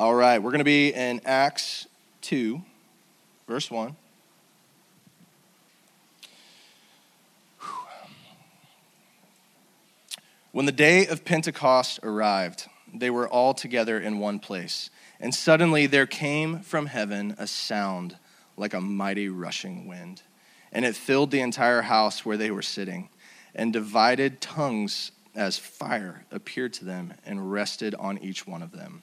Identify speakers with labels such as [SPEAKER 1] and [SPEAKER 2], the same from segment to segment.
[SPEAKER 1] All right, we're going to be in Acts 2, verse 1. When the day of Pentecost arrived, they were all together in one place. And suddenly there came from heaven a sound like a mighty rushing wind, and it filled the entire house where they were sitting. And divided tongues as fire appeared to them and rested on each one of them.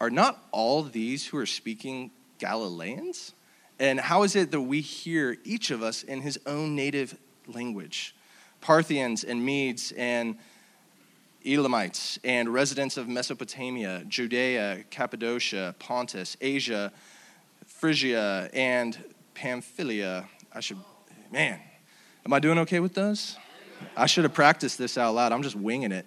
[SPEAKER 1] Are not all these who are speaking Galileans? And how is it that we hear each of us in his own native language? Parthians and Medes and Elamites and residents of Mesopotamia, Judea, Cappadocia, Pontus, Asia, Phrygia, and Pamphylia. I should, man, am I doing okay with those? I should have practiced this out loud. I'm just winging it.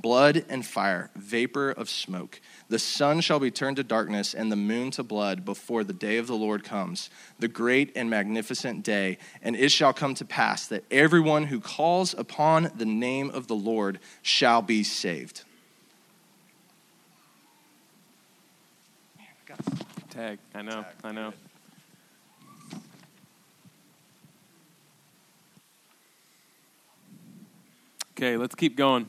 [SPEAKER 1] blood and fire, vapor of smoke. The sun shall be turned to darkness and the moon to blood before the day of the Lord comes, the great and magnificent day. And it shall come to pass that everyone who calls upon the name of the Lord shall be saved.
[SPEAKER 2] Tag. I know.
[SPEAKER 1] Tag.
[SPEAKER 2] I know. Okay, let's keep going.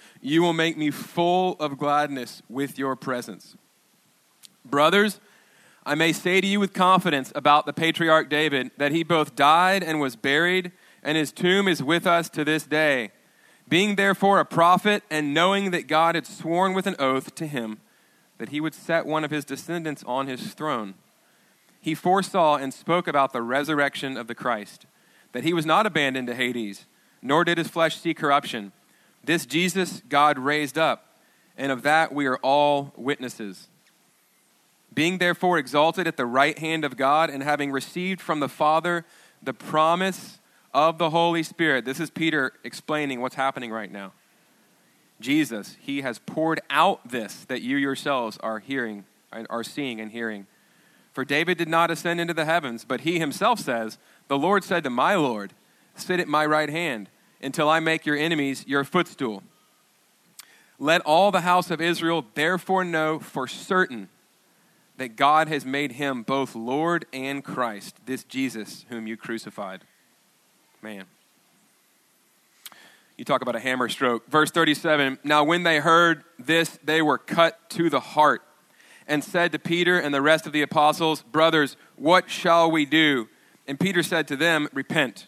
[SPEAKER 2] You will make me full of gladness with your presence. Brothers, I may say to you with confidence about the patriarch David that he both died and was buried, and his tomb is with us to this day. Being therefore a prophet, and knowing that God had sworn with an oath to him that he would set one of his descendants on his throne, he foresaw and spoke about the resurrection of the Christ, that he was not abandoned to Hades, nor did his flesh see corruption. This Jesus God raised up, and of that we are all witnesses. Being therefore exalted at the right hand of God, and having received from the Father the promise of the Holy Spirit. This is Peter explaining what's happening right now. Jesus, he has poured out this that you yourselves are hearing, are seeing and hearing. For David did not ascend into the heavens, but he himself says, The Lord said to my Lord, sit at my right hand until I make your enemies your footstool. Let all the house of Israel therefore know for certain that God has made him both Lord and Christ, this Jesus whom you crucified. Man. You talk about a hammer stroke. Verse 37 Now, when they heard this, they were cut to the heart and said to Peter and the rest of the apostles, Brothers, what shall we do? And Peter said to them, Repent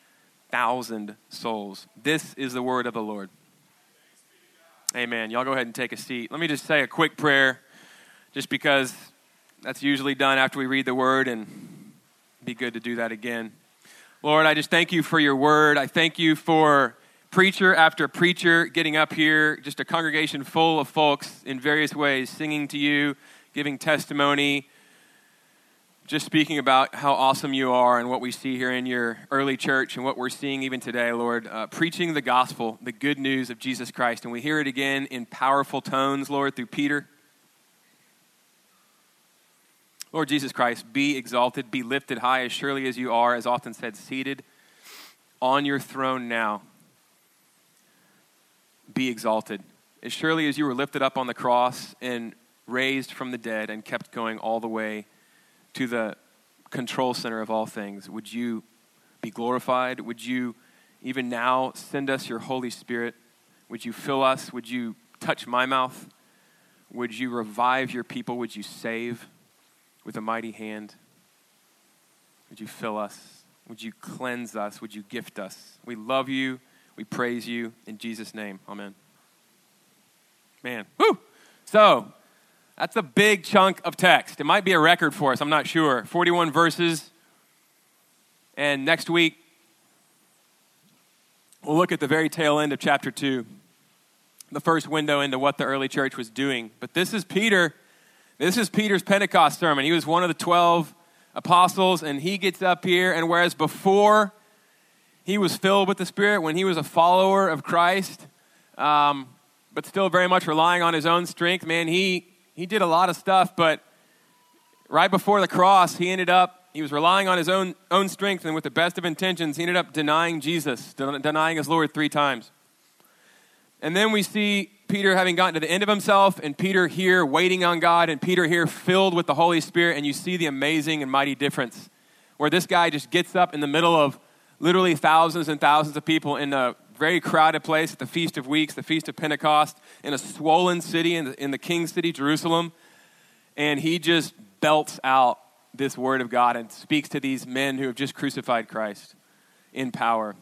[SPEAKER 2] souls. This is the word of the Lord. Amen. Y'all go ahead and take a seat. Let me just say a quick prayer, just because that's usually done after we read the word, and be good to do that again. Lord, I just thank you for your word. I thank you for preacher after preacher getting up here, just a congregation full of folks in various ways singing to you, giving testimony, just speaking about how awesome you are and what we see here in your early church and what we're seeing even today, Lord. Uh, preaching the gospel, the good news of Jesus Christ. And we hear it again in powerful tones, Lord, through Peter. Lord Jesus Christ, be exalted, be lifted high as surely as you are, as often said, seated on your throne now. Be exalted. As surely as you were lifted up on the cross and raised from the dead and kept going all the way to the control center of all things, would you be glorified? Would you even now send us your Holy Spirit? Would you fill us? Would you touch my mouth? Would you revive your people? Would you save? with a mighty hand. Would you fill us? Would you cleanse us? Would you gift us? We love you. We praise you. In Jesus' name, amen. Man, whoo! So, that's a big chunk of text. It might be a record for us, I'm not sure. 41 verses. And next week, we'll look at the very tail end of chapter 2, the first window into what the early church was doing. But this is Peter this is Peter's Pentecost sermon. He was one of the 12 apostles, and he gets up here, and whereas before he was filled with the Spirit, when he was a follower of Christ, um, but still very much relying on his own strength, man, he, he did a lot of stuff, but right before the cross, he ended up, he was relying on his own, own strength, and with the best of intentions, he ended up denying Jesus, denying his Lord three times. And then we see Peter having gotten to the end of himself, and Peter here waiting on God, and Peter here filled with the Holy Spirit, and you see the amazing and mighty difference where this guy just gets up in the middle of literally thousands and thousands of people in a very crowded place at the Feast of Weeks, the Feast of Pentecost, in a swollen city, in the, in the King City, Jerusalem, and he just belts out this word of God and speaks to these men who have just crucified Christ in power.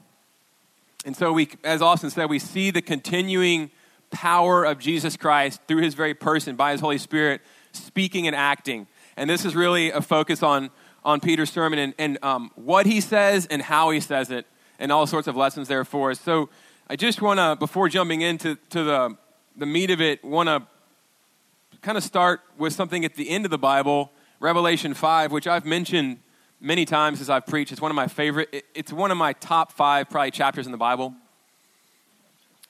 [SPEAKER 2] And so we, as Austin said, we see the continuing power of Jesus Christ through his very person by his Holy Spirit speaking and acting. And this is really a focus on, on Peter's sermon and, and um, what he says and how he says it, and all sorts of lessons there for us. So I just want to, before jumping into to the, the meat of it, want to kind of start with something at the end of the Bible, Revelation 5, which I've mentioned many times as I've preached. It's one of my favorite, it's one of my top five probably chapters in the Bible,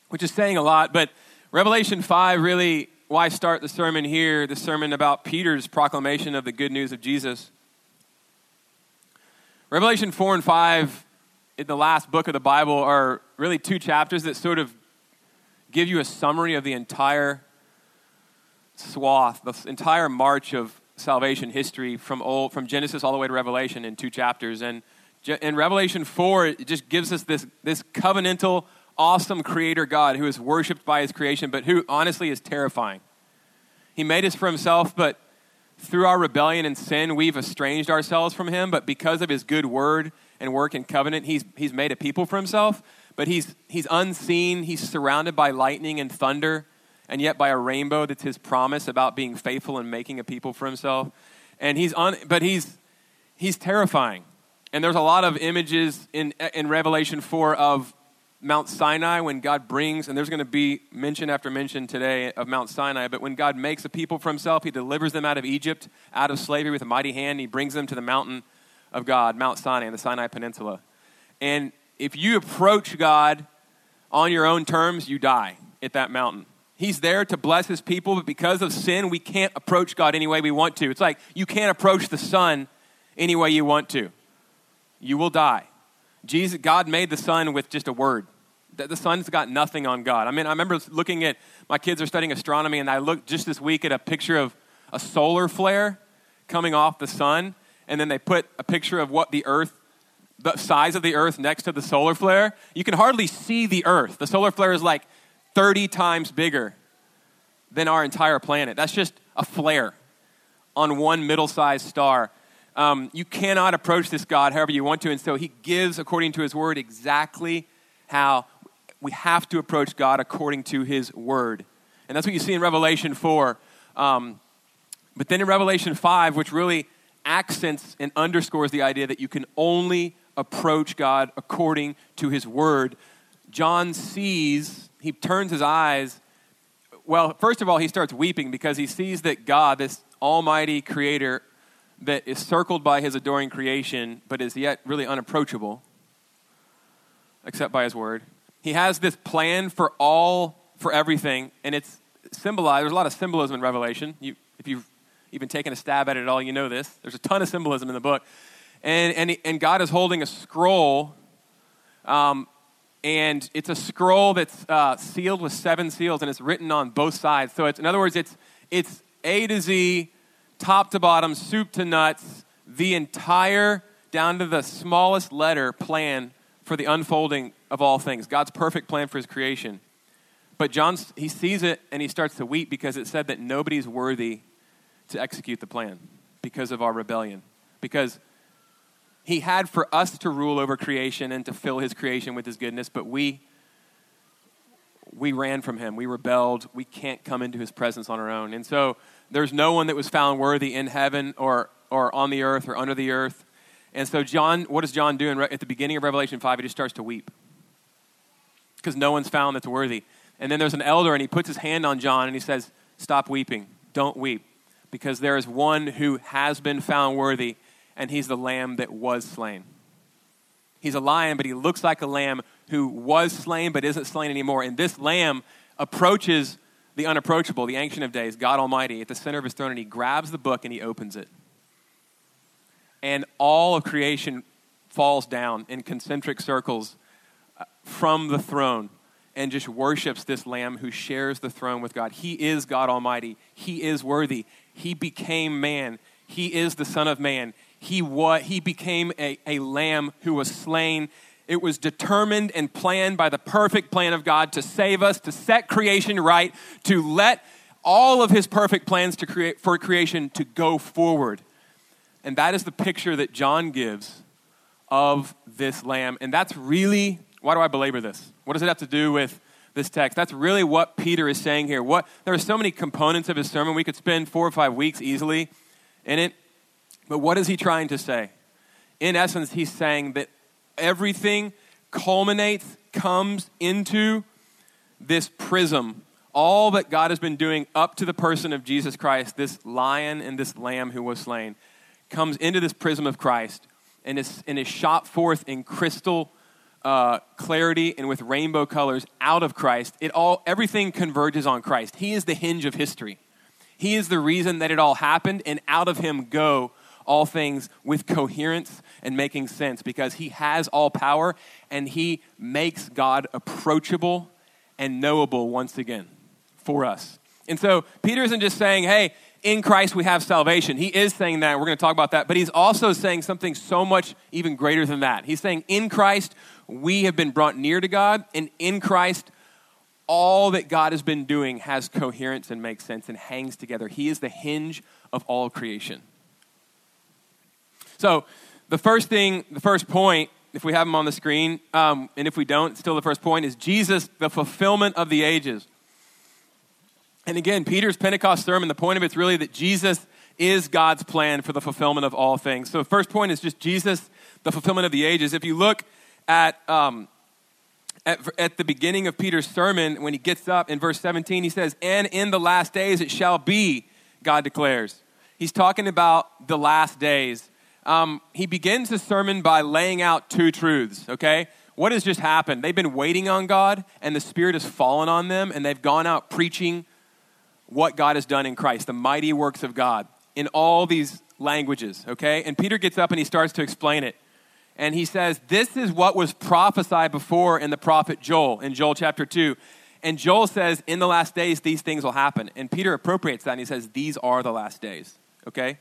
[SPEAKER 2] which is saying a lot, but Revelation 5 really, why start the sermon here, the sermon about Peter's proclamation of the good news of Jesus. Revelation 4 and 5, in the last book of the Bible, are really two chapters that sort of give you a summary of the entire swath, the entire march of salvation history from, old, from Genesis all the way to Revelation in two chapters. And in Revelation 4, it just gives us this, this covenantal awesome creator God who is worshiped by his creation, but who honestly is terrifying. He made us for himself, but through our rebellion and sin, we've estranged ourselves from him. But because of his good word and work and covenant, he's, he's made a people for himself. But he's, he's unseen, he's surrounded by lightning and thunder, and yet by a rainbow that's his promise about being faithful and making a people for himself. And he's un, but he's, he's terrifying. And there's a lot of images in, in Revelation 4 of Mount Sinai, when God brings, and there's going to be mention after mention today of Mount Sinai, but when God makes a people for himself, he delivers them out of Egypt, out of slavery with a mighty hand. He brings them to the mountain of God, Mount Sinai, in the Sinai Peninsula. And if you approach God on your own terms, you die at that mountain. He's there to bless his people, but because of sin, we can't approach God any way we want to. It's like you can't approach the sun any way you want to. You will die. Jesus, God made the sun with just a word. The sun's got nothing on God. I mean, I remember looking at my kids are studying astronomy, and I looked just this week at a picture of a solar flare coming off the sun, and then they put a picture of what the Earth, the size of the Earth next to the solar flare. You can hardly see the Earth. The solar flare is like 30 times bigger than our entire planet. That's just a flare on one middle sized star. Um, you cannot approach this God however you want to. And so he gives, according to his word, exactly how we have to approach God according to his word. And that's what you see in Revelation 4. Um, but then in Revelation 5, which really accents and underscores the idea that you can only approach God according to his word, John sees, he turns his eyes. Well, first of all, he starts weeping because he sees that God, this almighty creator, that is circled by his adoring creation, but is yet really unapproachable, except by his word. He has this plan for all, for everything, and it's symbolized. There's a lot of symbolism in Revelation. You, if you've even taken a stab at it at all, you know this. There's a ton of symbolism in the book. And, and, and God is holding a scroll, um, and it's a scroll that's uh, sealed with seven seals, and it's written on both sides. So, it's, in other words, it's, it's A to Z top to bottom, soup to nuts, the entire, down to the smallest letter plan for the unfolding of all things. God's perfect plan for his creation. But John, he sees it and he starts to weep because it said that nobody's worthy to execute the plan because of our rebellion. Because he had for us to rule over creation and to fill his creation with his goodness, but we we ran from him. We rebelled. We can't come into his presence on our own. And so there's no one that was found worthy in heaven or, or on the earth or under the earth. And so, John, what does John do in, at the beginning of Revelation 5? He just starts to weep because no one's found that's worthy. And then there's an elder, and he puts his hand on John and he says, Stop weeping. Don't weep because there is one who has been found worthy, and he's the lamb that was slain. He's a lion, but he looks like a lamb who was slain but isn't slain anymore. And this lamb approaches the unapproachable, the Ancient of Days, God Almighty, at the center of his throne, and he grabs the book and he opens it. And all of creation falls down in concentric circles uh, from the throne and just worships this lamb who shares the throne with God. He is God Almighty. He is worthy. He became man. He is the Son of Man. He, what, he became a, a lamb who was slain it was determined and planned by the perfect plan of God to save us, to set creation right, to let all of his perfect plans to create, for creation to go forward. And that is the picture that John gives of this lamb. And that's really, why do I belabor this? What does it have to do with this text? That's really what Peter is saying here. What, there are so many components of his sermon. We could spend four or five weeks easily in it. But what is he trying to say? In essence, he's saying that everything culminates, comes into this prism. All that God has been doing up to the person of Jesus Christ, this lion and this lamb who was slain, comes into this prism of Christ and is, and is shot forth in crystal uh, clarity and with rainbow colors out of Christ. It all, everything converges on Christ. He is the hinge of history. He is the reason that it all happened, and out of him go all things with coherence and making sense because he has all power and he makes God approachable and knowable once again for us. And so Peter isn't just saying, hey, in Christ we have salvation. He is saying that. We're going to talk about that. But he's also saying something so much even greater than that. He's saying, in Christ we have been brought near to God, and in Christ all that God has been doing has coherence and makes sense and hangs together. He is the hinge of all creation. So, the first thing, the first point, if we have them on the screen, um, and if we don't, still the first point is Jesus, the fulfillment of the ages. And again, Peter's Pentecost sermon, the point of it's really that Jesus is God's plan for the fulfillment of all things. So, the first point is just Jesus, the fulfillment of the ages. If you look at um, At, at the beginning of Peter's sermon, when he gets up in verse 17, he says, And in the last days it shall be, God declares. He's talking about the last days. Um, he begins his sermon by laying out two truths, okay? What has just happened? They've been waiting on God, and the Spirit has fallen on them, and they've gone out preaching what God has done in Christ, the mighty works of God, in all these languages, okay? And Peter gets up and he starts to explain it. And he says, This is what was prophesied before in the prophet Joel, in Joel chapter 2. And Joel says, In the last days, these things will happen. And Peter appropriates that and he says, These are the last days, okay?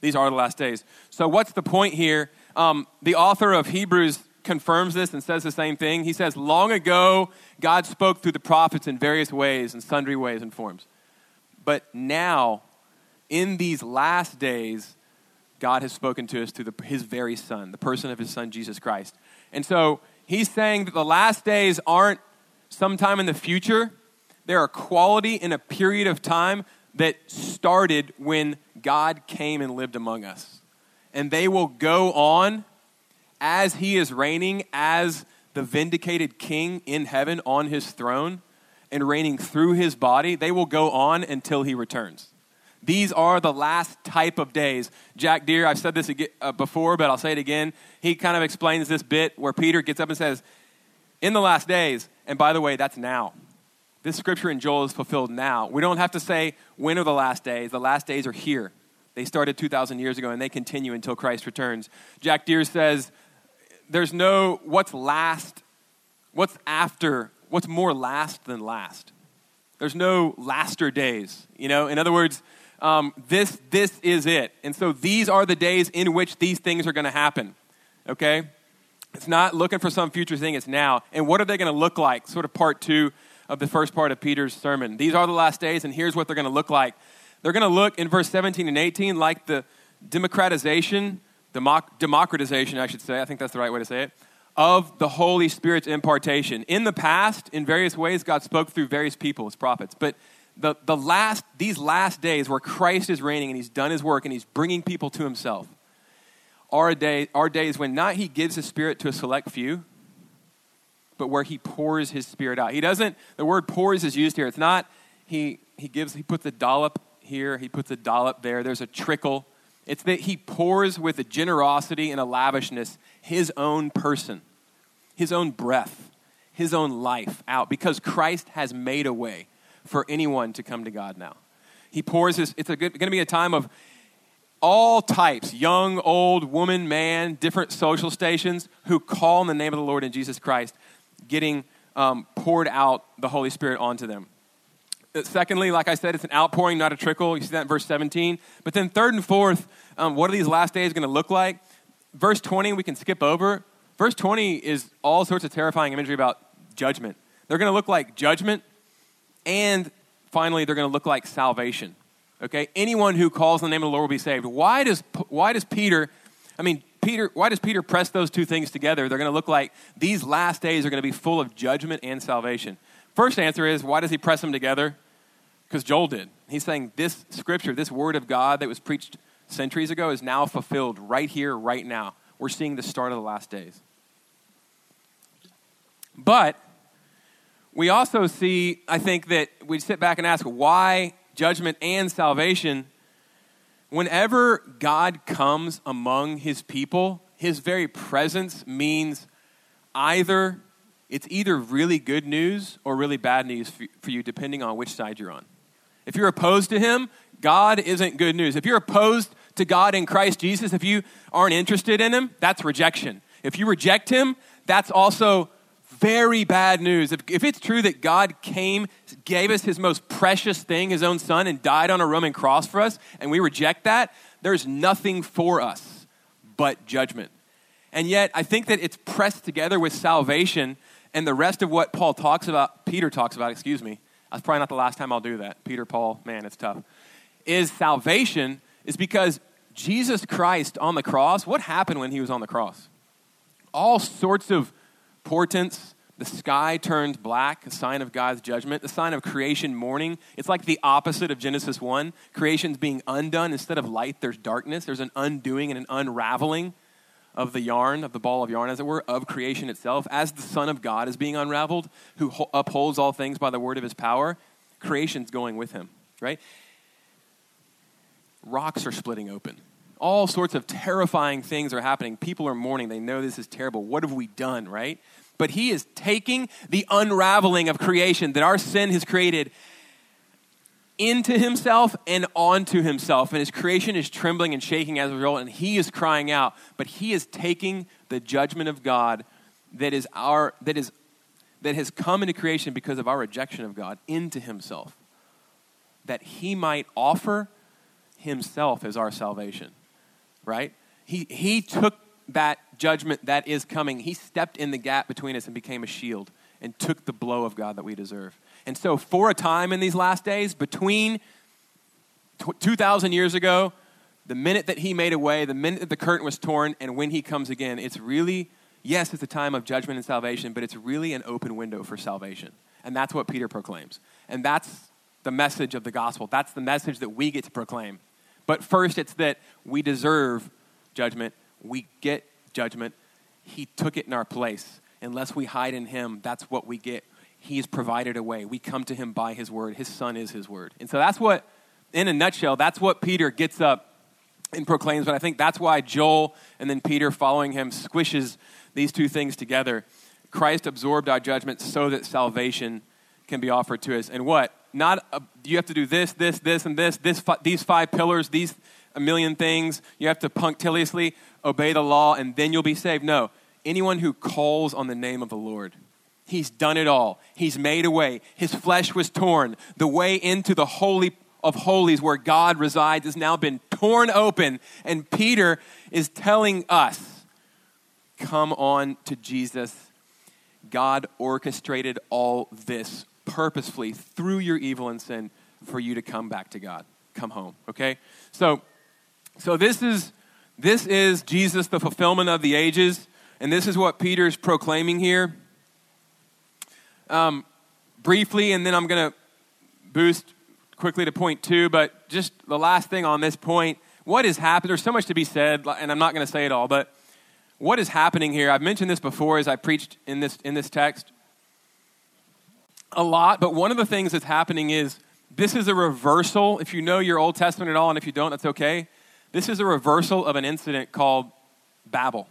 [SPEAKER 2] These are the last days. So, what's the point here? Um, the author of Hebrews confirms this and says the same thing. He says, Long ago, God spoke through the prophets in various ways, and sundry ways and forms. But now, in these last days, God has spoken to us through the, his very Son, the person of his Son, Jesus Christ. And so he's saying that the last days aren't sometime in the future, they are a quality in a period of time that started when God came and lived among us. And they will go on as he is reigning as the vindicated king in heaven on his throne and reigning through his body. They will go on until he returns. These are the last type of days. Jack Deere, I've said this uh, before, but I'll say it again. He kind of explains this bit where Peter gets up and says, In the last days, and by the way, that's now. This scripture in Joel is fulfilled now. We don't have to say, When are the last days? The last days are here. They started 2,000 years ago and they continue until Christ returns. Jack Deere says, There's no what's last, what's after, what's more last than last. There's no laster days. You know, in other words, um, this, this is it. And so these are the days in which these things are going to happen. Okay? It's not looking for some future thing, it's now. And what are they going to look like? Sort of part two of the first part of Peter's sermon. These are the last days, and here's what they're going to look like. They're going to look in verse 17 and 18 like the democratization, democ- democratization, I should say, I think that's the right way to say it, of the Holy Spirit's impartation. In the past, in various ways, God spoke through various people as prophets. But the, the last, these last days where Christ is reigning and he's done his work and he's bringing people to himself are, day, are days when not he gives his spirit to a select few, but where he pours his spirit out. He doesn't, the word pours is used here. It's not he, he gives, he puts a dollop here, he puts a dollop there, there's a trickle. It's that he pours with a generosity and a lavishness his own person, his own breath, his own life out because Christ has made a way for anyone to come to God now. He pours his, it's going to be a time of all types young, old, woman, man, different social stations who call in the name of the Lord in Jesus Christ, getting um, poured out the Holy Spirit onto them. Uh, secondly, like I said, it's an outpouring, not a trickle. You see that in verse 17. But then, third and fourth, um, what are these last days going to look like? Verse 20, we can skip over. Verse 20 is all sorts of terrifying imagery about judgment. They're going to look like judgment and finally, they're going to look like salvation. Okay? Anyone who calls on the name of the Lord will be saved. Why does, why does Peter, I mean, Peter, why does Peter press those two things together? They're going to look like these last days are going to be full of judgment and salvation. First answer is why does he press them together? Because Joel did. He's saying this scripture, this word of God that was preached centuries ago, is now fulfilled right here, right now. We're seeing the start of the last days. But we also see, I think, that we sit back and ask why judgment and salvation. Whenever God comes among his people, his very presence means either it's either really good news or really bad news for you, depending on which side you're on. If you're opposed to him, God isn't good news. If you're opposed to God in Christ Jesus, if you aren't interested in him, that's rejection. If you reject him, that's also very bad news. If, if it's true that God came, gave us his most precious thing, his own son, and died on a Roman cross for us, and we reject that, there's nothing for us but judgment. And yet, I think that it's pressed together with salvation and the rest of what Paul talks about, Peter talks about, excuse me. That's probably not the last time I'll do that. Peter, Paul, man, it's tough. Is salvation is because Jesus Christ on the cross, what happened when he was on the cross? All sorts of portents. The sky turned black, a sign of God's judgment. The sign of creation mourning. It's like the opposite of Genesis 1. Creation's being undone. Instead of light, there's darkness. There's an undoing and an unraveling of the yarn, of the ball of yarn, as it were, of creation itself, as the Son of God is being unraveled, who upholds all things by the word of his power, creation's going with him, right? Rocks are splitting open. All sorts of terrifying things are happening. People are mourning. They know this is terrible. What have we done, right? But he is taking the unraveling of creation that our sin has created into himself and onto himself. And his creation is trembling and shaking as a result, and he is crying out. But he is taking the judgment of God that is our that is that has come into creation because of our rejection of God into himself. That he might offer himself as our salvation. Right? He he took that judgment that is coming. He stepped in the gap between us and became a shield and took the blow of God that we deserve. And so, for a time in these last days, between 2,000 years ago, the minute that he made a way, the minute that the curtain was torn, and when he comes again, it's really, yes, it's a time of judgment and salvation, but it's really an open window for salvation. And that's what Peter proclaims. And that's the message of the gospel. That's the message that we get to proclaim. But first, it's that we deserve judgment, we get judgment. He took it in our place. Unless we hide in him, that's what we get. He's provided a way. We come to him by his word. His son is his word. And so that's what, in a nutshell, that's what Peter gets up and proclaims. But I think that's why Joel and then Peter following him squishes these two things together. Christ absorbed our judgment so that salvation can be offered to us. And what? Not a, you have to do this, this, this, and this, this these five pillars, these a million things. You have to punctiliously obey the law, and then you'll be saved. No. Anyone who calls on the name of the Lord He's done it all. He's made a way. His flesh was torn. The way into the Holy of Holies where God resides has now been torn open. And Peter is telling us come on to Jesus. God orchestrated all this purposefully through your evil and sin for you to come back to God. Come home, okay? So, so this is this is Jesus, the fulfillment of the ages, and this is what Peter's proclaiming here um, briefly, and then I'm going to boost quickly to point two. But just the last thing on this point what has happened? There's so much to be said, and I'm not going to say it all, but what is happening here? I've mentioned this before as I preached in this, in this text a lot, but one of the things that's happening is this is a reversal. If you know your Old Testament at all, and if you don't, that's okay. This is a reversal of an incident called Babel.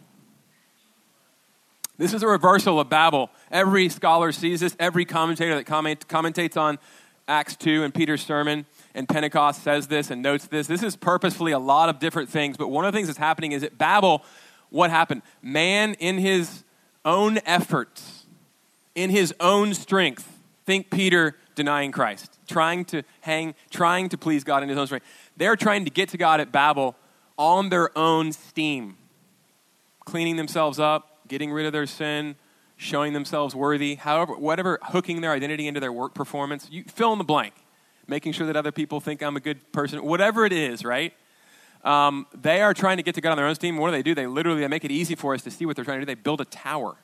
[SPEAKER 2] This is a reversal of Babel. Every scholar sees this. Every commentator that comment, commentates on Acts 2 and Peter's sermon and Pentecost says this and notes this. This is purposefully a lot of different things, but one of the things that's happening is at Babel, what happened? Man, in his own efforts, in his own strength, think Peter denying Christ, trying to hang, trying to please God in his own strength. They're trying to get to God at Babel on their own steam, cleaning themselves up, getting rid of their sin, showing themselves worthy, however, whatever, hooking their identity into their work performance. You fill in the blank, making sure that other people think I'm a good person, whatever it is, right? Um, they are trying to get to God on their own steam. What do they do? They literally they make it easy for us to see what they're trying to do. They build a tower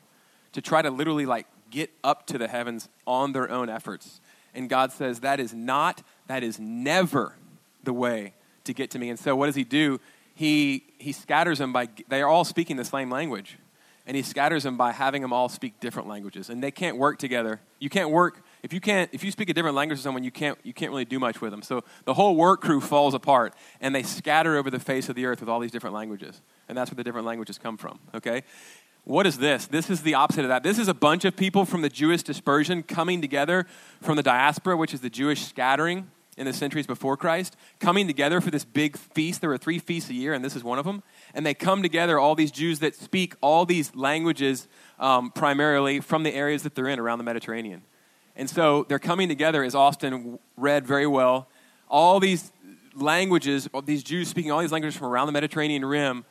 [SPEAKER 2] to try to literally like get up to the heavens on their own efforts. And God says that is not, that is never the way to get to me. And so what does He do? He he scatters them by they are all speaking the same language and he scatters them by having them all speak different languages and they can't work together you can't work if you can't if you speak a different language to someone you can't you can't really do much with them so the whole work crew falls apart and they scatter over the face of the earth with all these different languages and that's where the different languages come from okay what is this this is the opposite of that this is a bunch of people from the jewish dispersion coming together from the diaspora which is the jewish scattering in the centuries before christ coming together for this big feast there were three feasts a year and this is one of them and they come together, all these Jews that speak all these languages um, primarily from the areas that they're in around the Mediterranean. And so they're coming together, as Austin read very well. All these languages, these Jews speaking all these languages from around the Mediterranean rim,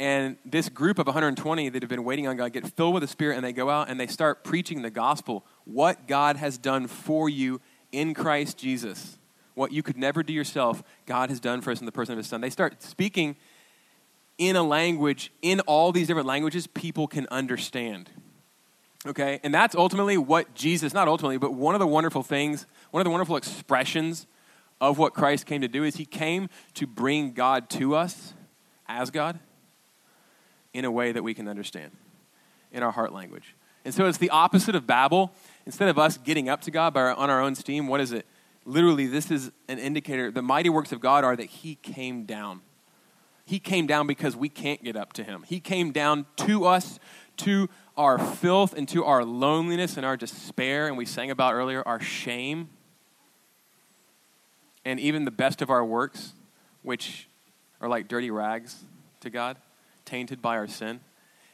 [SPEAKER 2] and this group of 120 that have been waiting on God get filled with the Spirit and they go out and they start preaching the gospel. What God has done for you in Christ Jesus. What you could never do yourself, God has done for us in the person of His Son. They start speaking in a language, in all these different languages, people can understand. Okay? And that's ultimately what Jesus, not ultimately, but one of the wonderful things, one of the wonderful expressions of what Christ came to do is he came to bring God to us as God. In a way that we can understand in our heart language. And so it's the opposite of Babel. Instead of us getting up to God our, on our own steam, what is it? Literally, this is an indicator. The mighty works of God are that He came down. He came down because we can't get up to Him. He came down to us, to our filth, and to our loneliness and our despair. And we sang about earlier our shame. And even the best of our works, which are like dirty rags to God, tainted by our sin.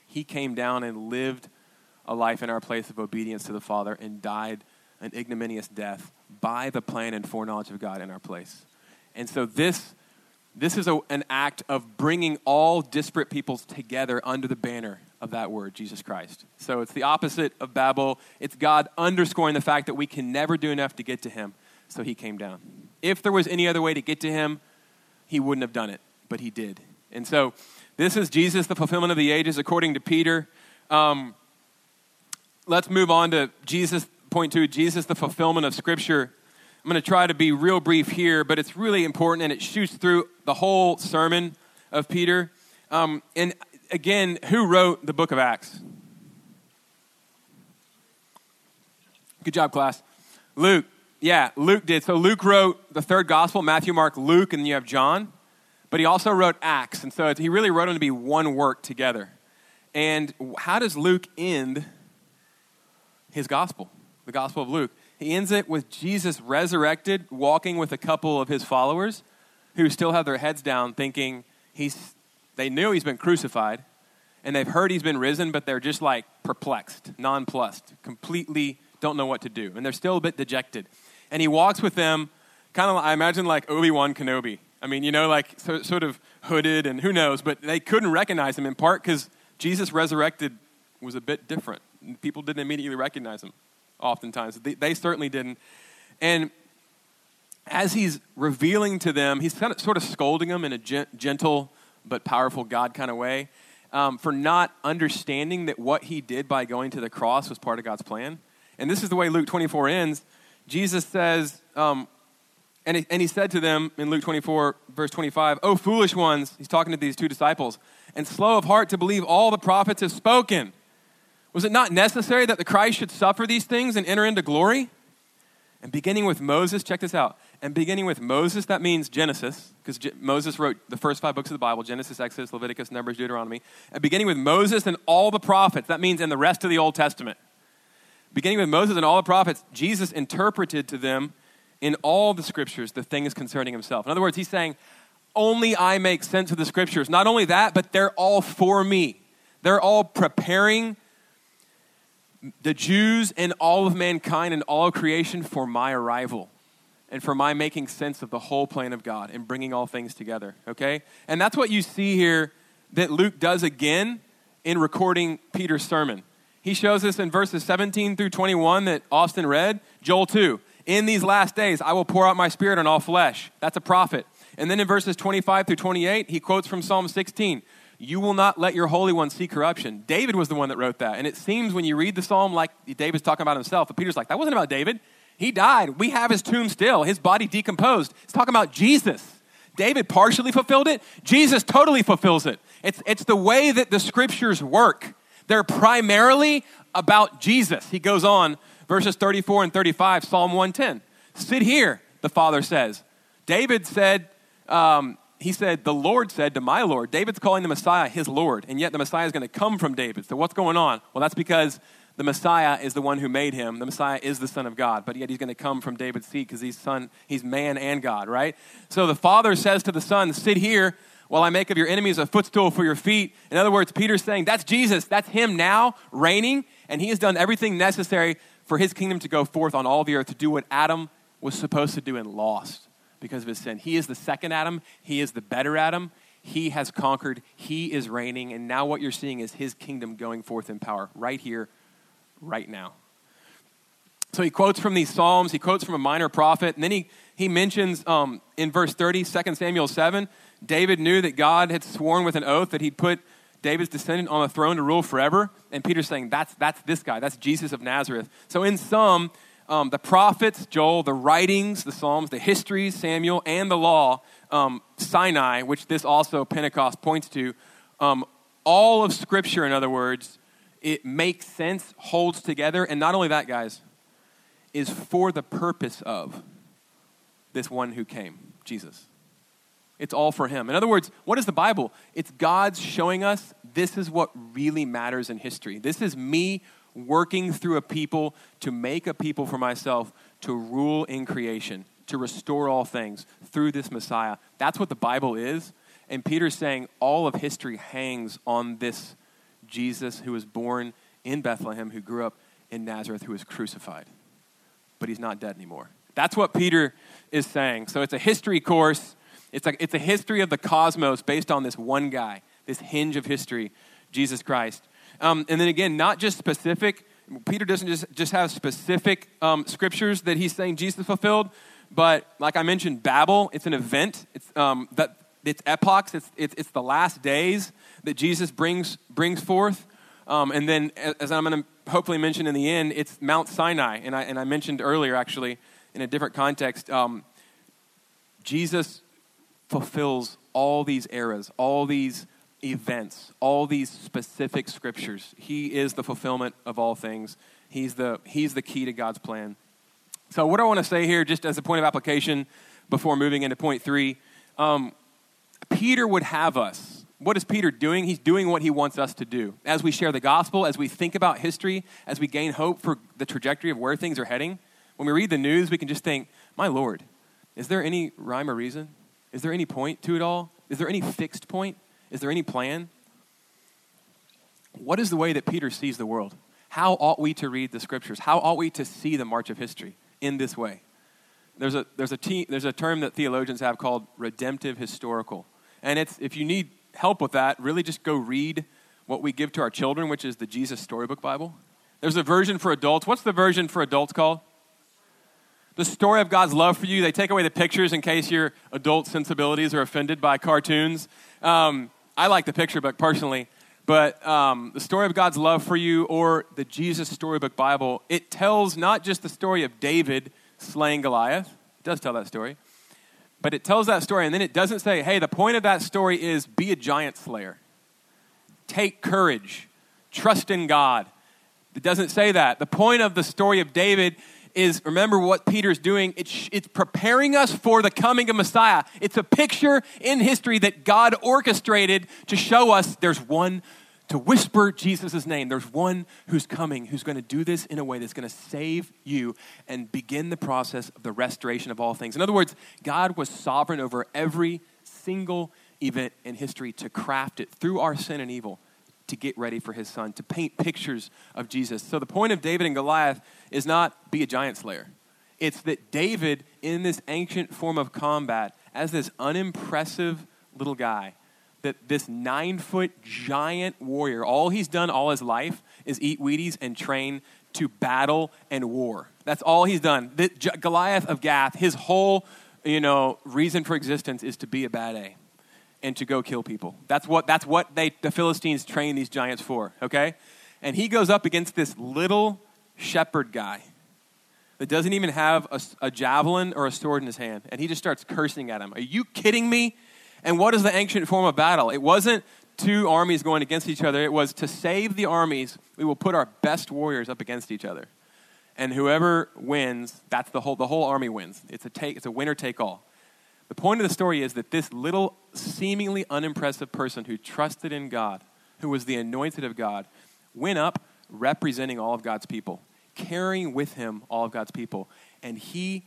[SPEAKER 2] He came down and lived a life in our place of obedience to the Father and died an ignominious death by the plan and foreknowledge of God in our place. And so this, this is a, an act of bringing all disparate peoples together under the banner of that word, Jesus Christ. So it's the opposite of Babel. It's God underscoring the fact that we can never do enough to get to him, so he came down. If there was any other way to get to him, he wouldn't have done it, but he did. And so this is Jesus, the fulfillment of the ages, according to Peter. Um, let's move on to Jesus, point two Jesus, the fulfillment of Scripture. I'm going to try to be real brief here, but it's really important and it shoots through the whole sermon of Peter. Um, and again, who wrote the book of Acts? Good job, class. Luke. Yeah, Luke did. So Luke wrote the third gospel Matthew, Mark, Luke, and then you have John. But he also wrote Acts. And so he really wrote them to be one work together. And how does Luke end his gospel, the gospel of Luke? He ends it with Jesus resurrected, walking with a couple of his followers who still have their heads down, thinking he's, they knew he's been crucified and they've heard he's been risen, but they're just like perplexed, nonplussed, completely don't know what to do. And they're still a bit dejected. And he walks with them, kind of, I imagine, like Obi Wan Kenobi. I mean, you know, like so, sort of hooded and who knows, but they couldn't recognize him in part because Jesus resurrected was a bit different. People didn't immediately recognize him, oftentimes. They, they certainly didn't. And as he's revealing to them, he's kind of, sort of scolding them in a gentle but powerful God kind of way um, for not understanding that what he did by going to the cross was part of God's plan. And this is the way Luke 24 ends. Jesus says, um, and, he, and he said to them in Luke 24, verse 25, Oh, foolish ones, he's talking to these two disciples, and slow of heart to believe all the prophets have spoken. Was it not necessary that the Christ should suffer these things and enter into glory? And beginning with Moses, check this out. And beginning with Moses, that means Genesis, because Je- Moses wrote the first five books of the Bible Genesis, Exodus, Leviticus, Numbers, Deuteronomy. And beginning with Moses and all the prophets, that means in the rest of the Old Testament. Beginning with Moses and all the prophets, Jesus interpreted to them in all the scriptures the things concerning himself. In other words, he's saying, only I make sense of the scriptures. Not only that, but they're all for me. They're all preparing the Jews and all of mankind and all creation for my arrival and for my making sense of the whole plan of God and bringing all things together, okay? And that's what you see here that Luke does again in recording Peter's sermon. He shows us in verses 17 through 21 that Austin read, Joel 2. In these last days, I will pour out my spirit on all flesh. That's a prophet. And then in verses 25 through 28, he quotes from Psalm 16 You will not let your Holy One see corruption. David was the one that wrote that. And it seems when you read the psalm like David's talking about himself, but Peter's like, That wasn't about David. He died. We have his tomb still, his body decomposed. It's talking about Jesus. David partially fulfilled it, Jesus totally fulfills it. It's, it's the way that the scriptures work. They're primarily about Jesus. He goes on, verses 34 and 35, Psalm 110. Sit here, the Father says. David said, um, he said, the Lord said to my Lord. David's calling the Messiah his Lord, and yet the Messiah is going to come from David. So what's going on? Well, that's because the Messiah is the one who made him. The Messiah is the Son of God, but yet he's going to come from David's seed because he's son, he's man and God, right? So the Father says to the Son, Sit here while I make of your enemies a footstool for your feet. In other words, Peter's saying, That's Jesus. That's him now reigning, and he has done everything necessary for his kingdom to go forth on all the earth to do what Adam was supposed to do and lost because of his sin. He is the second Adam, he is the better Adam. He has conquered, he is reigning, and now what you're seeing is his kingdom going forth in power right here, right now. So he quotes from these Psalms, he quotes from a minor prophet, and then he, he mentions um, in verse 30, 2 Samuel 7, David knew that God had sworn with an oath that he'd put David's descendant on the throne to rule forever. And Peter's saying, that's, that's this guy. That's Jesus of Nazareth. So, in sum, um, the prophets, Joel, the writings, the Psalms, the histories, Samuel, and the law, um, Sinai, which this also Pentecost points to, um, all of Scripture, in other words, it makes sense, holds together, and not only that, guys, is for the purpose of this one who came, Jesus. It's all for him. In other words, what is the Bible? It's God's showing us this is what really matters in history. This is me working through a people to make a people for myself to rule in creation, to restore all things through this Messiah. That's what the Bible is. And Peter's saying all of history hangs on this Jesus who was born in Bethlehem, who grew up in Nazareth, who was crucified. But he's not dead anymore. That's what Peter is saying. So it's a history course. It's a, it's a history of the cosmos based on this one guy, this hinge of history, Jesus Christ. Um, and then again, not just specific. Peter doesn't just, just have specific um, scriptures that he's saying Jesus fulfilled, but like I mentioned, Babel, it's an event. It's, um, that, it's epochs, it's, it's, it's the last days that Jesus brings, brings forth. Um, and then, as I'm going to hopefully mention in the end, it's Mount Sinai. And I, and I mentioned earlier, actually, in a different context, um, Jesus fulfills all these eras, all these events, all these specific scriptures. He is the fulfillment of all things. He's the, he's the key to God's plan. So, what I want to say here, just as a point of application before moving into point three, um, Peter would have us. What is Peter doing? He's doing what he wants us to do. As we share the gospel, as we think about history, as we gain hope for the trajectory of where things are heading, when we read the news, we can just think, my Lord, is there any rhyme or reason? Is there any point to it all? Is there any fixed point? Is there any plan? What is the way that Peter sees the world? How ought we to read the scriptures? How ought we to see the march of history in this way? There's a, there's a, te- there's a term that theologians have called redemptive historical. And it's, if you need help with that, really just go read what we give to our children, which is the Jesus Storybook Bible. There's a version for adults. What's the version for adults called? The story of God's love for you. They take away the pictures in case your adult sensibilities are offended by cartoons. Um, I like the picture book personally, but um, the story of God's love for you or the Jesus Storybook Bible, it tells not just the story of David slaying Goliath, it does tell that story, but it tells that story and then it doesn't say, hey, the point of that story is be a giant slayer, take courage, trust in God. It doesn't say that. The point of the story of David is remember what Peter's doing. It's, it's preparing us for the coming of Messiah. It's a picture in history that God orchestrated to show us there's one to whisper Jesus' name. There's one who's coming who's going to do this in a way that's going to save you and begin the process of the restoration of all things. In other words, God was sovereign over every single event in history to craft it through our sin and evil to get ready for his son, to paint pictures of Jesus. So the point of David and Goliath is not be a giant slayer. It's that David, in this ancient form of combat, as this unimpressive little guy, that this nine foot giant warrior, all he's done all his life is eat Wheaties and train to battle and war. That's all he's done. Goliath of Gath, his whole you know, reason for existence is to be a bad A and to go kill people. That's what, that's what they, the Philistines train these giants for, okay? And he goes up against this little shepherd guy that doesn't even have a, a, javelin or a sword in his hand. And he just starts cursing at him. Are you kidding me? And what is the ancient form of battle? It wasn't two armies going against each other, it was to save the armies, we will put our best warriors up against each other. And whoever wins, that's the whole, the whole army wins. It's a, take, it's a winner take all. The point of the story is that this little, seemingly unimpressive person who trusted in God, who was the anointed of God, went up representing all of God's people, carrying with him all of God's people. And he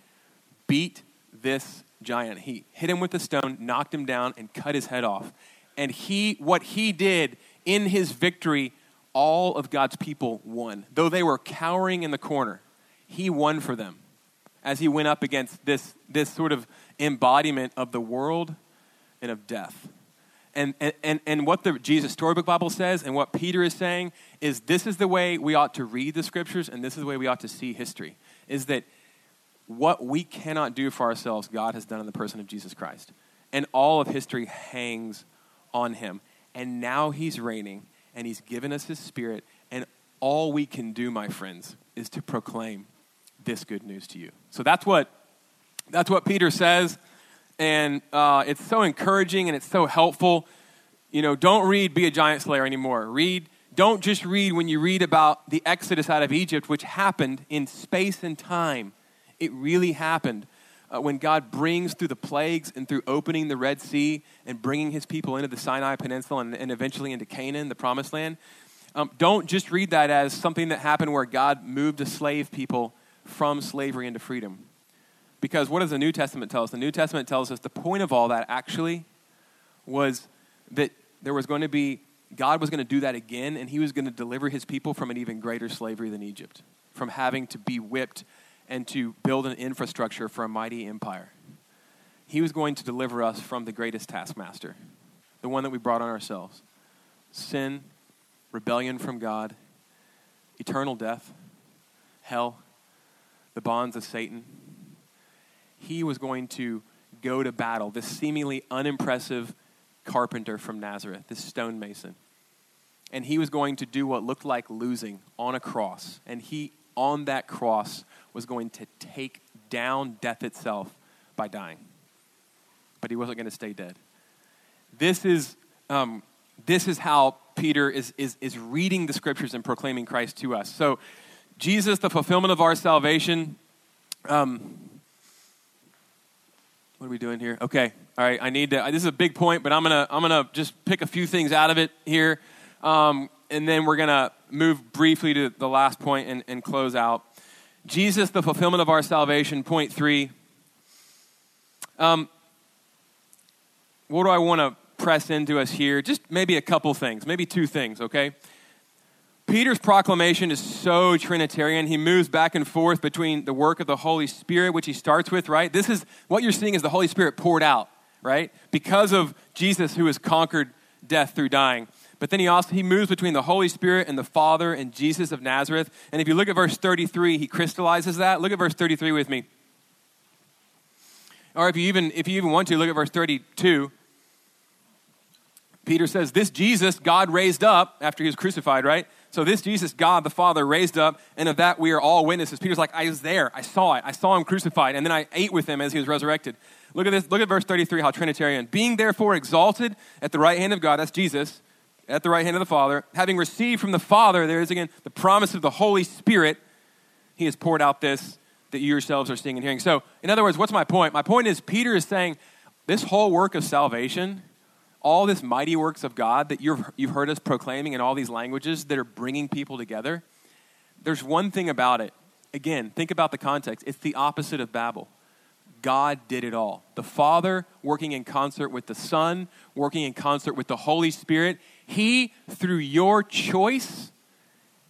[SPEAKER 2] beat this giant. He hit him with a stone, knocked him down, and cut his head off. And he, what he did in his victory, all of God's people won. Though they were cowering in the corner, he won for them as he went up against this, this sort of embodiment of the world and of death. And, and, and what the Jesus Storybook Bible says and what Peter is saying is this is the way we ought to read the scriptures and this is the way we ought to see history. Is that what we cannot do for ourselves, God has done in the person of Jesus Christ. And all of history hangs on him. And now he's reigning and he's given us his spirit. And all we can do, my friends, is to proclaim this good news to you. So that's what that's what Peter says, and uh, it's so encouraging and it's so helpful. you know, don't read Be a Giant Slayer anymore. Read, don't just read when you read about the exodus out of Egypt, which happened in space and time. It really happened. Uh, when God brings through the plagues and through opening the Red Sea and bringing his people into the Sinai Peninsula and, and eventually into Canaan, the promised land, um, don't just read that as something that happened where God moved a slave people from slavery into freedom. Because what does the New Testament tell us? The New Testament tells us the point of all that actually was that there was going to be, God was going to do that again, and he was going to deliver his people from an even greater slavery than Egypt, from having to be whipped and to build an infrastructure for a mighty empire. He was going to deliver us from the greatest taskmaster, the one that we brought on ourselves sin, rebellion from God, eternal death, hell, the bonds of Satan. He was going to go to battle, this seemingly unimpressive carpenter from Nazareth, this stonemason. And he was going to do what looked like losing on a cross. And he, on that cross, was going to take down death itself by dying. But he wasn't going to stay dead. This is, um, this is how Peter is, is, is reading the scriptures and proclaiming Christ to us. So, Jesus, the fulfillment of our salvation. Um, what are we doing here? Okay, all right. I need to. This is a big point, but I'm gonna I'm gonna just pick a few things out of it here, um, and then we're gonna move briefly to the last point and, and close out. Jesus, the fulfillment of our salvation. Point three. Um, what do I want to press into us here? Just maybe a couple things, maybe two things. Okay. Peter's proclamation is so Trinitarian. He moves back and forth between the work of the Holy Spirit, which he starts with, right? This is what you're seeing is the Holy Spirit poured out, right? Because of Jesus who has conquered death through dying. But then he also he moves between the Holy Spirit and the Father and Jesus of Nazareth. And if you look at verse 33, he crystallizes that. Look at verse 33 with me. Or if you even if you even want to look at verse 32, Peter says, This Jesus God raised up after he was crucified, right? So this Jesus, God the Father, raised up, and of that we are all witnesses. Peter's like, I was there. I saw it. I saw him crucified, and then I ate with him as he was resurrected. Look at this. Look at verse 33, how Trinitarian. Being therefore exalted at the right hand of God, that's Jesus, at the right hand of the Father, having received from the Father, there is again the promise of the Holy Spirit, he has poured out this that you yourselves are seeing and hearing. So, in other words, what's my point? My point is, Peter is saying this whole work of salvation all this mighty works of God that you've, you've heard us proclaiming in all these languages that are bringing people together, there's one thing about it. Again, think about the context. It's the opposite of Babel. God did it all. The Father working in concert with the Son, working in concert with the Holy Spirit. He, through your choice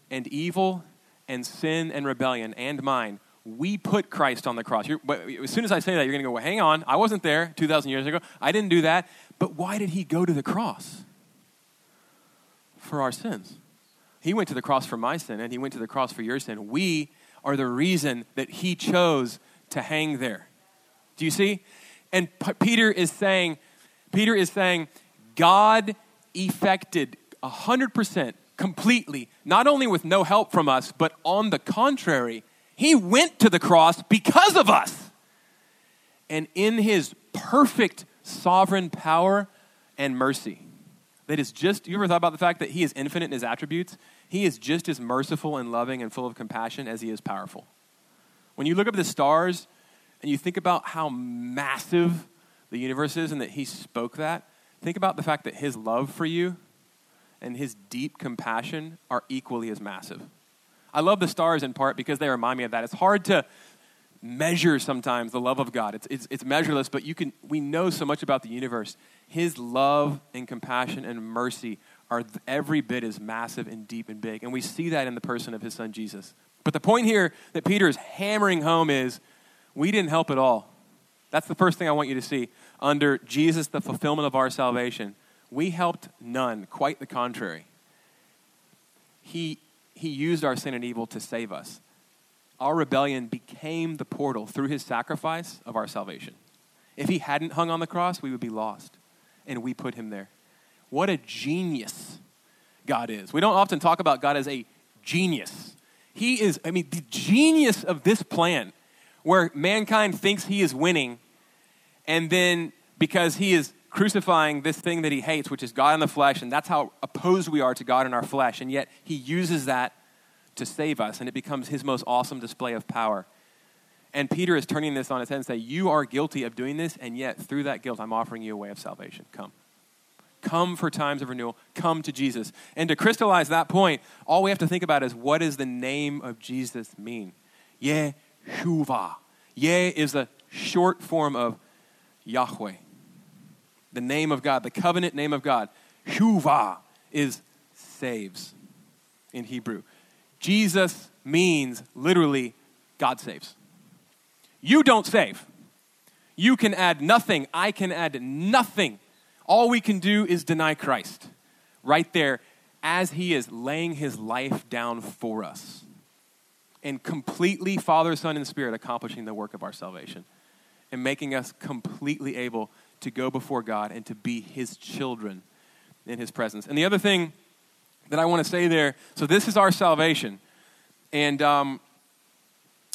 [SPEAKER 2] and evil and sin and rebellion and mine, we put Christ on the cross. You're, as soon as I say that, you're going to go, well, hang on. I wasn't there 2,000 years ago. I didn't do that. But why did he go to the cross? For our sins. He went to the cross for my sin, and he went to the cross for your sin. We are the reason that he chose to hang there. Do you see? And P- Peter is saying, Peter is saying, God effected 100% completely, not only with no help from us, but on the contrary, he went to the cross because of us. And in his perfect sovereign power and mercy. That is just, you ever thought about the fact that He is infinite in His attributes? He is just as merciful and loving and full of compassion as He is powerful. When you look up at the stars and you think about how massive the universe is and that He spoke that, think about the fact that His love for you and His deep compassion are equally as massive. I love the stars in part because they remind me of that. It's hard to measure sometimes the love of God. It's, it's, it's measureless, but you can, we know so much about the universe. His love and compassion and mercy are every bit as massive and deep and big. And we see that in the person of his son Jesus. But the point here that Peter is hammering home is we didn't help at all. That's the first thing I want you to see. Under Jesus, the fulfillment of our salvation, we helped none, quite the contrary. He, he used our sin and evil to save us our rebellion became the portal through his sacrifice of our salvation. If he hadn't hung on the cross, we would be lost. And we put him there. What a genius God is. We don't often talk about God as a genius. He is, I mean, the genius of this plan where mankind thinks he is winning, and then because he is crucifying this thing that he hates, which is God in the flesh, and that's how opposed we are to God in our flesh. And yet he uses that to save us, and it becomes his most awesome display of power. And Peter is turning this on its head and saying, You are guilty of doing this, and yet through that guilt, I'm offering you a way of salvation. Come. Come for times of renewal. Come to Jesus. And to crystallize that point, all we have to think about is what does the name of Jesus mean? Yeshua. Yeh is a short form of Yahweh, the name of God, the covenant name of God. Shuva is saves in Hebrew. Jesus means literally God saves. You don't save. You can add nothing. I can add nothing. All we can do is deny Christ right there as he is laying his life down for us and completely Father, Son, and Spirit accomplishing the work of our salvation and making us completely able to go before God and to be his children in his presence. And the other thing that I want to say there so, this is our salvation. And um,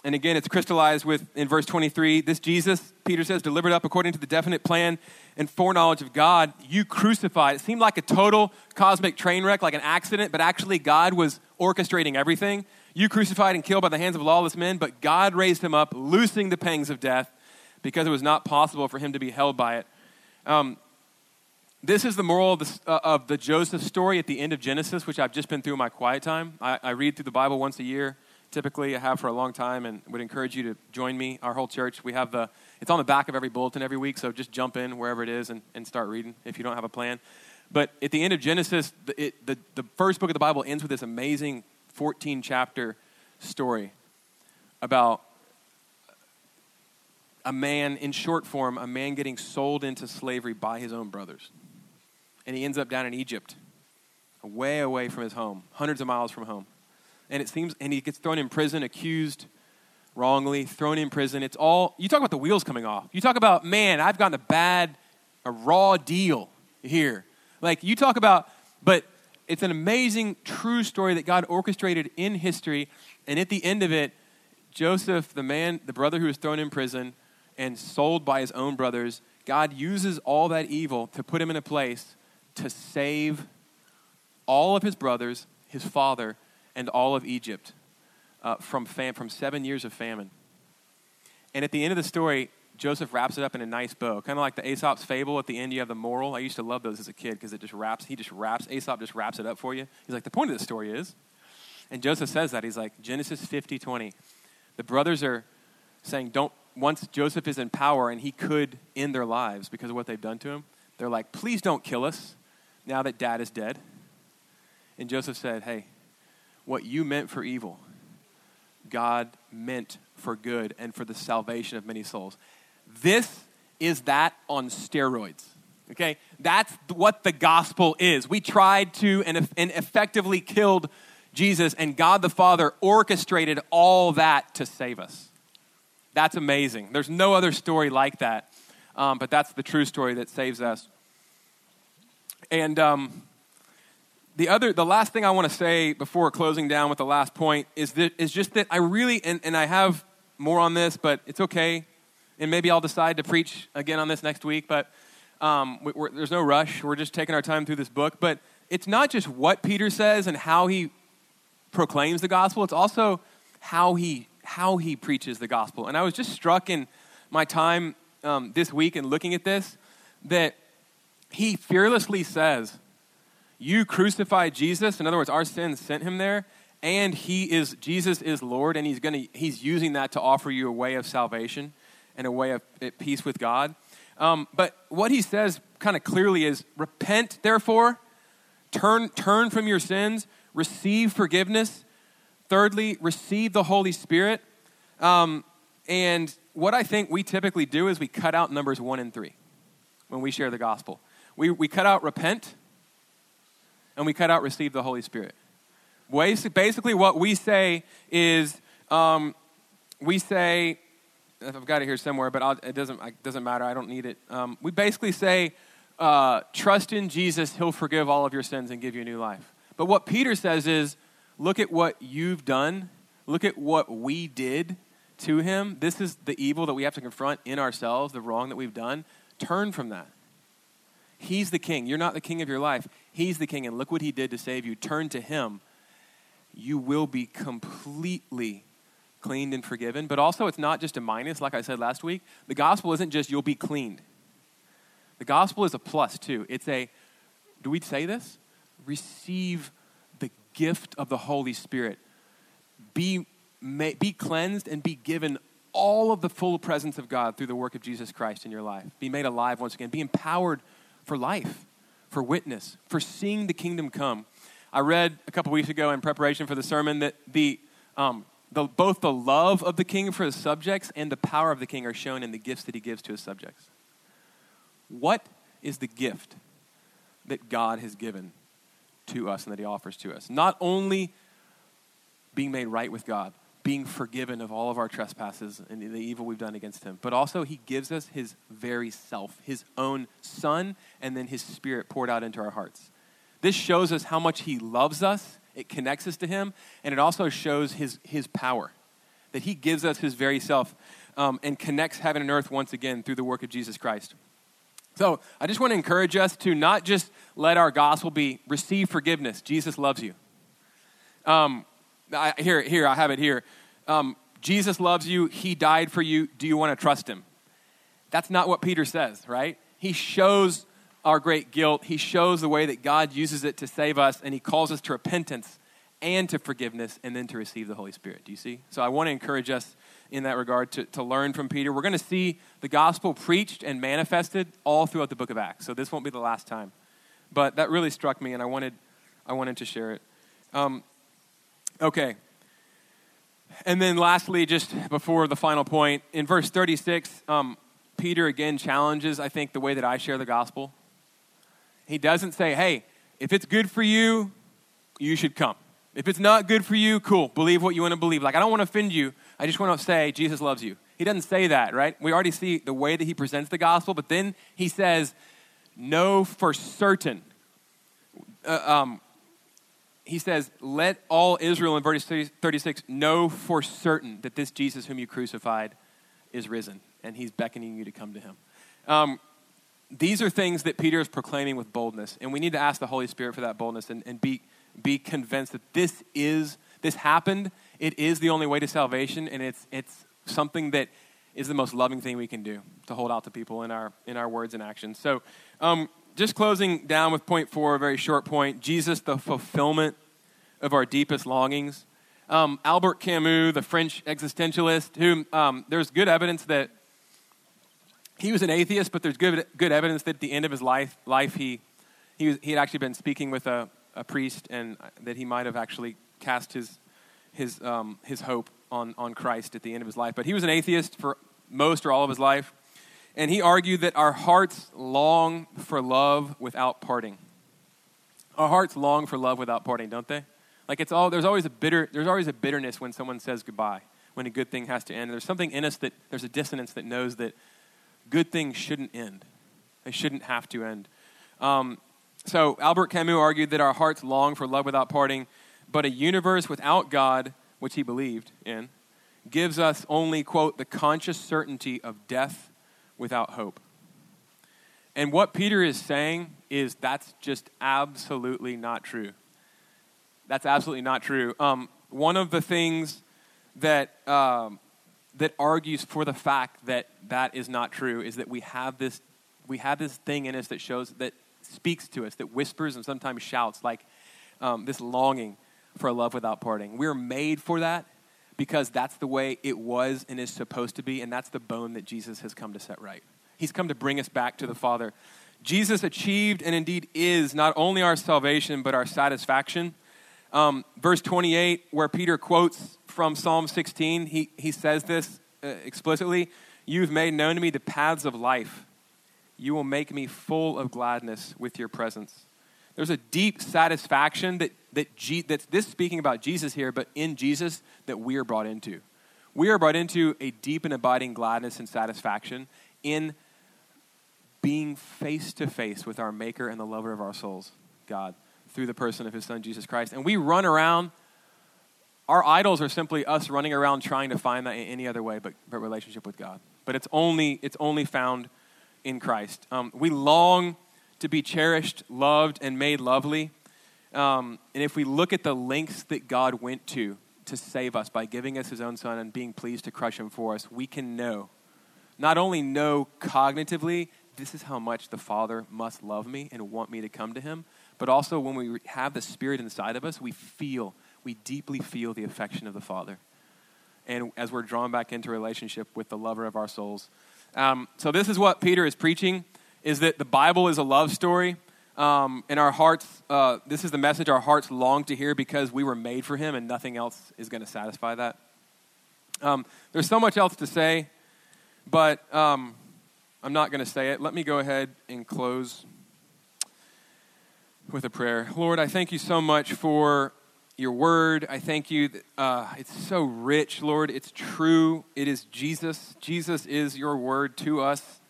[SPEAKER 2] and again, it's crystallized with in verse 23. This Jesus, Peter says, delivered up according to the definite plan and foreknowledge of God, you crucified. It seemed like a total cosmic train wreck, like an accident, but actually God was orchestrating everything. You crucified and killed by the hands of lawless men, but God raised him up, loosing the pangs of death, because it was not possible for him to be held by it. Um, this is the moral of the, uh, of the, Joseph story at the end of Genesis, which I've just been through my quiet time. I, I read through the Bible once a year typically I have for a long time and would encourage you to join me. Our whole church, we have the, it's on the back of every bulletin every week, so just jump in wherever it is and, and start reading if you don't have a plan. But at the end of Genesis, the, it, the, the first book of the Bible ends with this amazing 14 chapter story about a man, in short form, a man getting sold into slavery by his own brothers. And he ends up down in Egypt, way away from his home, hundreds of miles from home and it seems, and he gets thrown in prison, accused wrongly, thrown in prison. It's all, you talk about the wheels coming off. You talk about, man, I've gotten a bad, a raw deal here. Like, you talk about, but it's an amazing, true story that God orchestrated in history. And at the end of it, Joseph, the man, the brother who was thrown in prison and sold by his own brothers, God uses all that evil to put him in a place to save all of his brothers, his father, and all of Egypt uh, from, fam- from seven years of famine. And at the end of the story, Joseph wraps it up in a nice bow, kind of like the Aesop's fable. At the end, you have the moral. I used to love those as a kid because it just wraps. He just wraps. Aesop just wraps it up for you. He's like, the point of the story is, and Joseph says that he's like Genesis 50, 20. The brothers are saying, don't. Once Joseph is in power and he could end their lives because of what they've done to him, they're like, please don't kill us now that dad is dead. And Joseph said, hey, what you meant for evil, God meant for good and for the salvation of many souls. This is that on steroids. Okay? That's what the gospel is. We tried to and, and effectively killed Jesus, and God the Father orchestrated all that to save us. That's amazing. There's no other story like that, um, but that's the true story that saves us. And um, the other the last thing i want to say before closing down with the last point is that is just that i really and, and i have more on this but it's okay and maybe i'll decide to preach again on this next week but um, there's no rush we're just taking our time through this book but it's not just what peter says and how he proclaims the gospel it's also how he how he preaches the gospel and i was just struck in my time um, this week and looking at this that he fearlessly says you crucified Jesus. In other words, our sins sent him there. And he is, Jesus is Lord, and he's, gonna, he's using that to offer you a way of salvation and a way of peace with God. Um, but what he says kind of clearly is repent, therefore, turn, turn from your sins, receive forgiveness. Thirdly, receive the Holy Spirit. Um, and what I think we typically do is we cut out numbers one and three when we share the gospel. We, we cut out repent, and we cut out receive the Holy Spirit. Basically, what we say is um, we say, I've got it here somewhere, but I'll, it doesn't, it doesn't matter. I don't need it. Um, we basically say, uh, trust in Jesus, He'll forgive all of your sins and give you a new life. But what Peter says is, look at what you've done, look at what we did to Him. This is the evil that we have to confront in ourselves, the wrong that we've done. Turn from that. He's the king. You're not the king of your life. He's the king, and look what he did to save you. Turn to him. You will be completely cleaned and forgiven. But also, it's not just a minus, like I said last week. The gospel isn't just you'll be cleaned, the gospel is a plus, too. It's a, do we say this? Receive gift of the Holy Spirit. Be, may, be cleansed and be given all of the full presence of God through the work of Jesus Christ in your life. Be made alive once again. Be empowered for life, for witness, for seeing the kingdom come. I read a couple weeks ago in preparation for the sermon that the, um, the, both the love of the king for his subjects and the power of the king are shown in the gifts that he gives to his subjects. What is the gift that God has given to us and that he offers to us? Not only being made right with God, being forgiven of all of our trespasses and the evil we've done against him. But also, he gives us his very self, his own son, and then his spirit poured out into our hearts. This shows us how much he loves us, it connects us to him, and it also shows his, his power, that he gives us his very self um, and connects heaven and earth once again through the work of Jesus Christ. So I just want to encourage us to not just let our gospel be receive forgiveness. Jesus loves you. Um, I, here, here, I have it here. Um, Jesus loves you. He died for you. Do you want to trust him? That's not what Peter says, right? He shows our great guilt. He shows the way that God uses it to save us, and he calls us to repentance and to forgiveness and then to receive the Holy Spirit. Do you see? So I want to encourage us in that regard to, to learn from Peter. We're going to see the gospel preached and manifested all throughout the book of Acts. So this won't be the last time. But that really struck me, and I wanted, I wanted to share it. Um, Okay. And then lastly, just before the final point, in verse 36, um, Peter again challenges, I think, the way that I share the gospel. He doesn't say, hey, if it's good for you, you should come. If it's not good for you, cool, believe what you want to believe. Like, I don't want to offend you. I just want to say, Jesus loves you. He doesn't say that, right? We already see the way that he presents the gospel, but then he says, know for certain. Uh, um, he says, Let all Israel in verse 36 know for certain that this Jesus whom you crucified is risen, and he's beckoning you to come to him. Um, these are things that Peter is proclaiming with boldness, and we need to ask the Holy Spirit for that boldness and, and be, be convinced that this is, this happened, it is the only way to salvation, and it's, it's something that is the most loving thing we can do to hold out to people in our, in our words and actions. So, um, just closing down with point four, a very short point Jesus, the fulfillment of our deepest longings. Um, Albert Camus, the French existentialist, who um, there's good evidence that he was an atheist, but there's good, good evidence that at the end of his life, life he, he, was, he had actually been speaking with a, a priest and that he might have actually cast his, his, um, his hope on, on Christ at the end of his life. But he was an atheist for most or all of his life. And he argued that our hearts long for love without parting. Our hearts long for love without parting, don't they? Like it's all there's always a bitter there's always a bitterness when someone says goodbye, when a good thing has to end. There's something in us that there's a dissonance that knows that good things shouldn't end. They shouldn't have to end. Um, so Albert Camus argued that our hearts long for love without parting, but a universe without God, which he believed in, gives us only, quote, the conscious certainty of death without hope. And what Peter is saying is that's just absolutely not true. That's absolutely not true. Um, one of the things that, um, that argues for the fact that that is not true is that we have this, we have this thing in us that shows, that speaks to us, that whispers and sometimes shouts, like um, this longing for a love without parting. We're made for that because that's the way it was and is supposed to be, and that's the bone that Jesus has come to set right. He's come to bring us back to the Father. Jesus achieved and indeed is not only our salvation, but our satisfaction. Um, verse 28, where Peter quotes from Psalm 16, he, he says this uh, explicitly You've made known to me the paths of life. You will make me full of gladness with your presence. There's a deep satisfaction that, that G, that's this speaking about Jesus here, but in Jesus that we are brought into. We are brought into a deep and abiding gladness and satisfaction in being face to face with our Maker and the lover of our souls, God through the person of his son Jesus Christ. And we run around, our idols are simply us running around trying to find that in any other way but, but relationship with God. But it's only, it's only found in Christ. Um, we long to be cherished, loved, and made lovely. Um, and if we look at the lengths that God went to to save us by giving us his own son and being pleased to crush him for us, we can know, not only know cognitively, this is how much the Father must love me and want me to come to him, but also when we have the Spirit inside of us, we feel, we deeply feel the affection of the Father. And as we're drawn back into relationship with the lover of our souls. Um, so this is what Peter is preaching, is that the Bible is a love story. Um, and our hearts, uh, this is the message our hearts long to hear because we were made for him and nothing else is going to satisfy that. Um, there's so much else to say, but um, I'm not going to say it. Let me go ahead and close with a prayer. Lord, I thank you so much for your word. I thank you. That, uh, it's so rich, Lord. It's true. It is Jesus. Jesus is your word to us.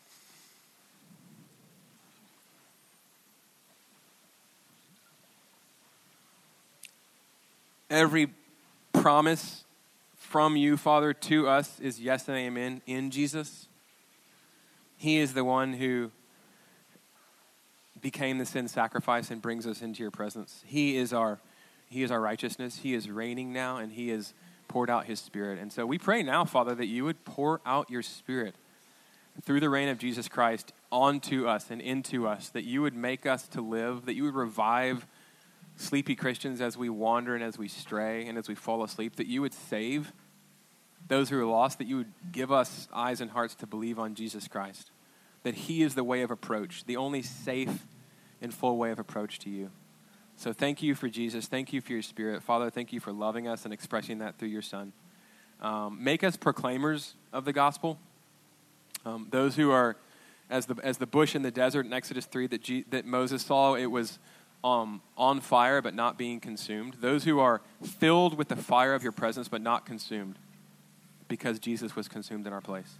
[SPEAKER 2] Every promise from you, Father, to us is yes and amen in Jesus. He is the one who became the sin sacrifice and brings us into your presence. He is our he is our righteousness. He is reigning now and he has poured out his spirit. And so we pray now, Father, that you would pour out your spirit through the reign of Jesus Christ onto us and into us, that you would make us to live, that you would revive sleepy Christians as we wander and as we stray and as we fall asleep, that you would save those who are lost, that you would give us eyes and hearts to believe on Jesus Christ, that He is the way of approach, the only safe and full way of approach to you. So thank you for Jesus. Thank you for your Spirit. Father, thank you for loving us and expressing that through your Son. Um, make us proclaimers of the gospel. Um, those who are, as the, as the bush in the desert in Exodus 3 that, G, that Moses saw, it was um, on fire but not being consumed. Those who are filled with the fire of your presence but not consumed because Jesus was consumed in our place.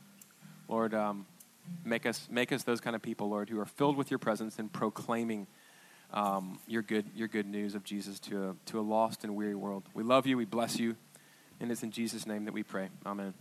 [SPEAKER 2] Lord, um, make, us, make us those kind of people, Lord, who are filled with your presence and proclaiming um, your, good, your good news of Jesus to a, to a lost and weary world. We love you. We bless you. And it's in Jesus' name that we pray. Amen.